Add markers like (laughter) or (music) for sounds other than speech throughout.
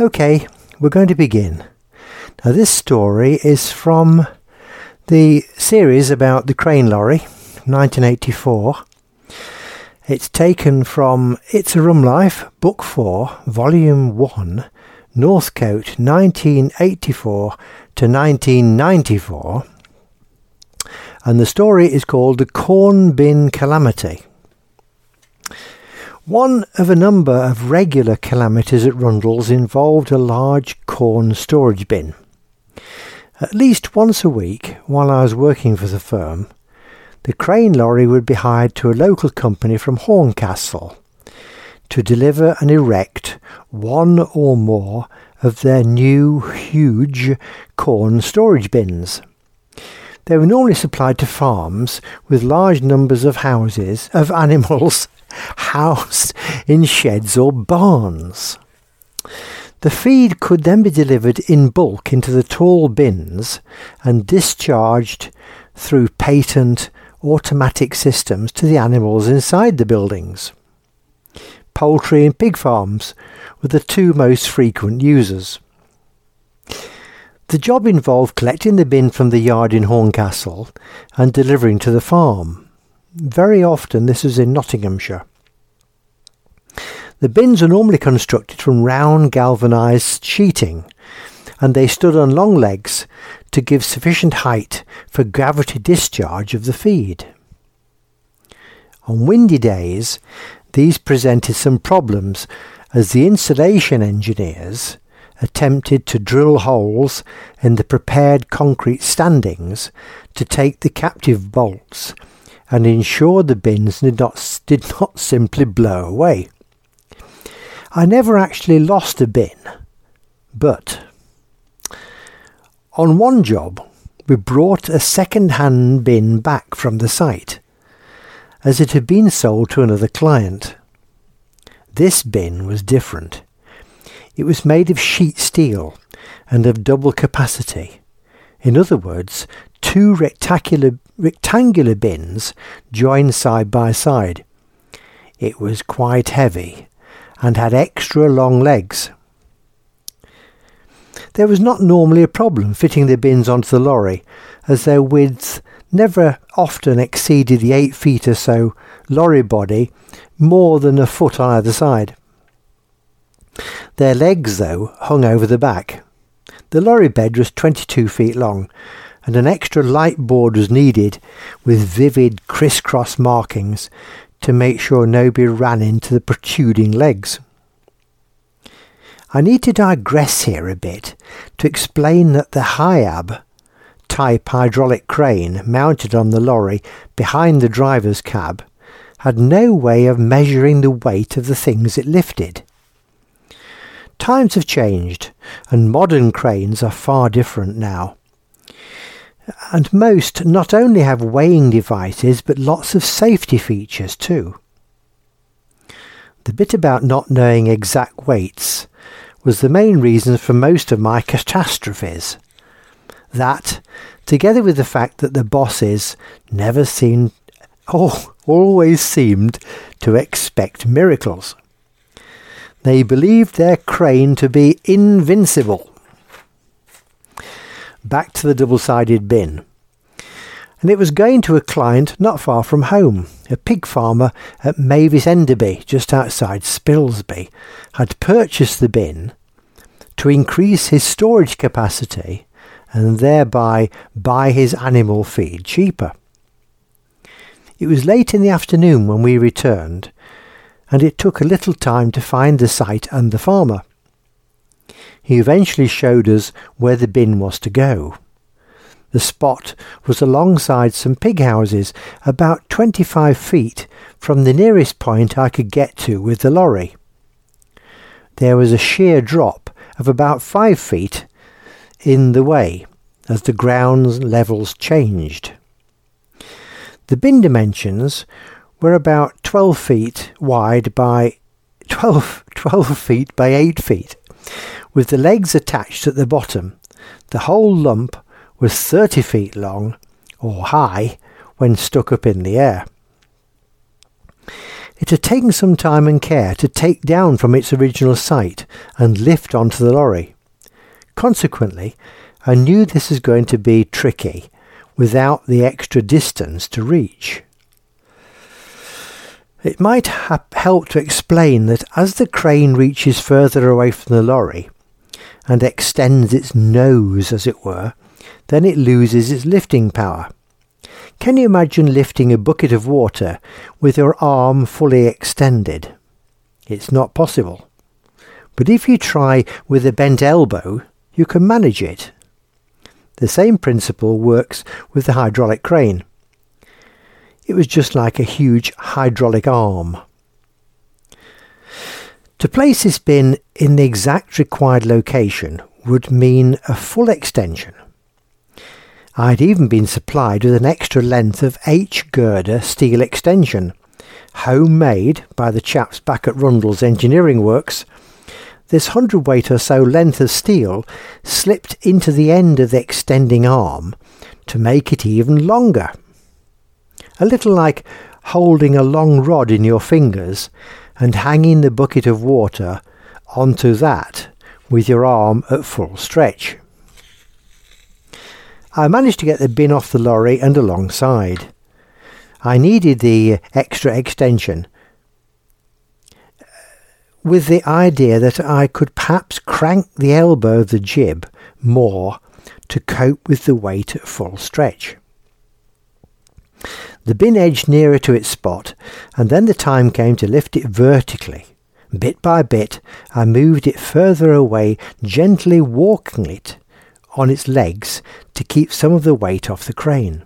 Okay, we're going to begin. Now, this story is from the series about the crane lorry, 1984. It's taken from It's a Rum Life, Book 4, Volume 1, Northcote, 1984 to 1994. And the story is called The Corn Bin Calamity. One of a number of regular calamities at Rundle's involved a large corn storage bin. At least once a week, while I was working for the firm, the crane lorry would be hired to a local company from Horncastle to deliver and erect one or more of their new huge corn storage bins. They were normally supplied to farms with large numbers of houses of (laughs) animals housed in sheds or barns. The feed could then be delivered in bulk into the tall bins and discharged through patent automatic systems to the animals inside the buildings. Poultry and pig farms were the two most frequent users. The job involved collecting the bin from the yard in Horncastle and delivering to the farm. Very often this was in Nottinghamshire. The bins are normally constructed from round galvanised sheeting and they stood on long legs to give sufficient height for gravity discharge of the feed. On windy days, these presented some problems as the installation engineers attempted to drill holes in the prepared concrete standings to take the captive bolts and ensure the bins did not, did not simply blow away. I never actually lost a bin, but on one job we brought a second-hand bin back from the site as it had been sold to another client. This bin was different. It was made of sheet steel and of double capacity. In other words, two rectangular, rectangular bins joined side by side. It was quite heavy and had extra long legs. There was not normally a problem fitting the bins onto the lorry, as their width never often exceeded the eight feet or so lorry body, more than a foot on either side. Their legs, though, hung over the back. The lorry bed was 22 feet long, and an extra light board was needed with vivid crisscross markings to make sure nobody ran into the protruding legs. I need to digress here a bit to explain that the Hiab type hydraulic crane mounted on the lorry behind the driver's cab had no way of measuring the weight of the things it lifted. Times have changed, and modern cranes are far different now. And most not only have weighing devices, but lots of safety features too. The bit about not knowing exact weights was the main reason for most of my catastrophes. That, together with the fact that the bosses never seemed, (laughs) oh, always seemed to expect miracles. They believed their crane to be invincible. Back to the double sided bin. And it was going to a client not far from home. A pig farmer at Mavis Enderby, just outside Spilsby, had purchased the bin to increase his storage capacity and thereby buy his animal feed cheaper. It was late in the afternoon when we returned, and it took a little time to find the site and the farmer. He eventually showed us where the bin was to go. The spot was alongside some pig houses, about 25 feet from the nearest point I could get to with the lorry. There was a sheer drop of about 5 feet in the way as the ground levels changed. The bin dimensions were about 12 feet wide by 12, (laughs) 12 feet by 8 feet, with the legs attached at the bottom. The whole lump was 30 feet long or high when stuck up in the air. It had taken some time and care to take down from its original site and lift onto the lorry. Consequently, I knew this was going to be tricky without the extra distance to reach. It might ha- help to explain that as the crane reaches further away from the lorry and extends its nose, as it were, then it loses its lifting power. Can you imagine lifting a bucket of water with your arm fully extended? It's not possible. But if you try with a bent elbow, you can manage it. The same principle works with the hydraulic crane. It was just like a huge hydraulic arm. To place this bin in the exact required location would mean a full extension. I'd even been supplied with an extra length of H girder steel extension, homemade by the chaps back at Rundle's Engineering Works, this hundredweight or so length of steel slipped into the end of the extending arm to make it even longer. A little like holding a long rod in your fingers and hanging the bucket of water onto that with your arm at full stretch. I managed to get the bin off the lorry and alongside. I needed the extra extension uh, with the idea that I could perhaps crank the elbow of the jib more to cope with the weight at full stretch. The bin edged nearer to its spot, and then the time came to lift it vertically. Bit by bit, I moved it further away, gently walking it on its legs to keep some of the weight off the crane.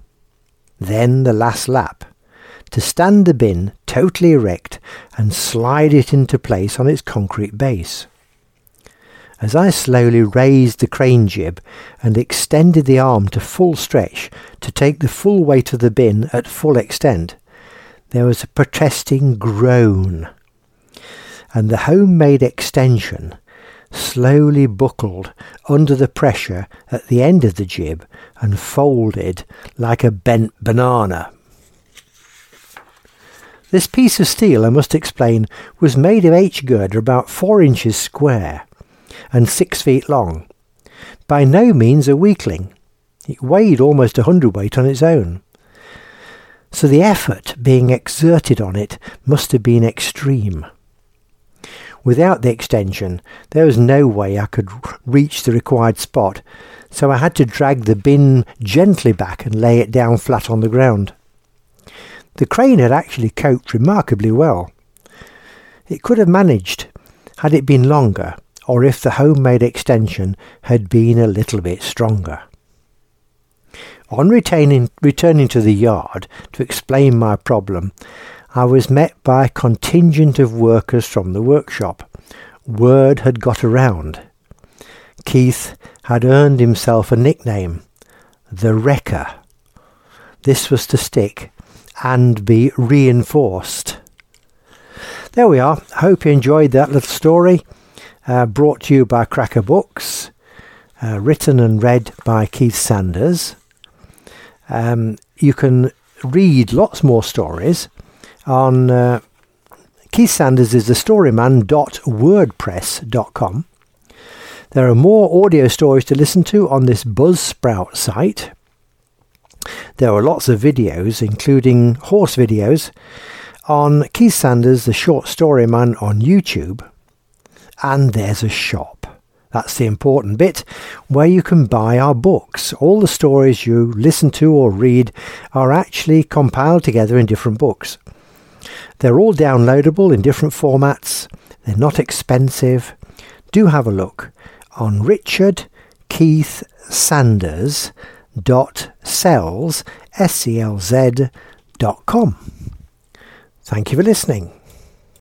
Then the last lap, to stand the bin totally erect and slide it into place on its concrete base. As I slowly raised the crane jib and extended the arm to full stretch to take the full weight of the bin at full extent, there was a protesting groan, and the homemade extension slowly buckled under the pressure at the end of the jib and folded like a bent banana. This piece of steel, I must explain, was made of H girder about four inches square and six feet long. By no means a weakling. It weighed almost a hundredweight on its own. So the effort being exerted on it must have been extreme. Without the extension, there was no way I could reach the required spot, so I had to drag the bin gently back and lay it down flat on the ground. The crane had actually coped remarkably well. It could have managed had it been longer, or if the homemade extension had been a little bit stronger. On retaining, returning to the yard to explain my problem, I was met by a contingent of workers from the workshop. Word had got around. Keith had earned himself a nickname, the Wrecker. This was to stick and be reinforced. There we are. Hope you enjoyed that little story. Uh, brought to you by Cracker Books, uh, written and read by Keith Sanders. Um, you can read lots more stories on uh, Keith Sanders is the storyman.wordpress.com. There are more audio stories to listen to on this Buzzsprout site. There are lots of videos, including horse videos, on Keith Sanders, the short story man on YouTube. And there's a shop. That's the important bit where you can buy our books. All the stories you listen to or read are actually compiled together in different books. They're all downloadable in different formats. They're not expensive. Do have a look on Richard Keith. Thank you for listening.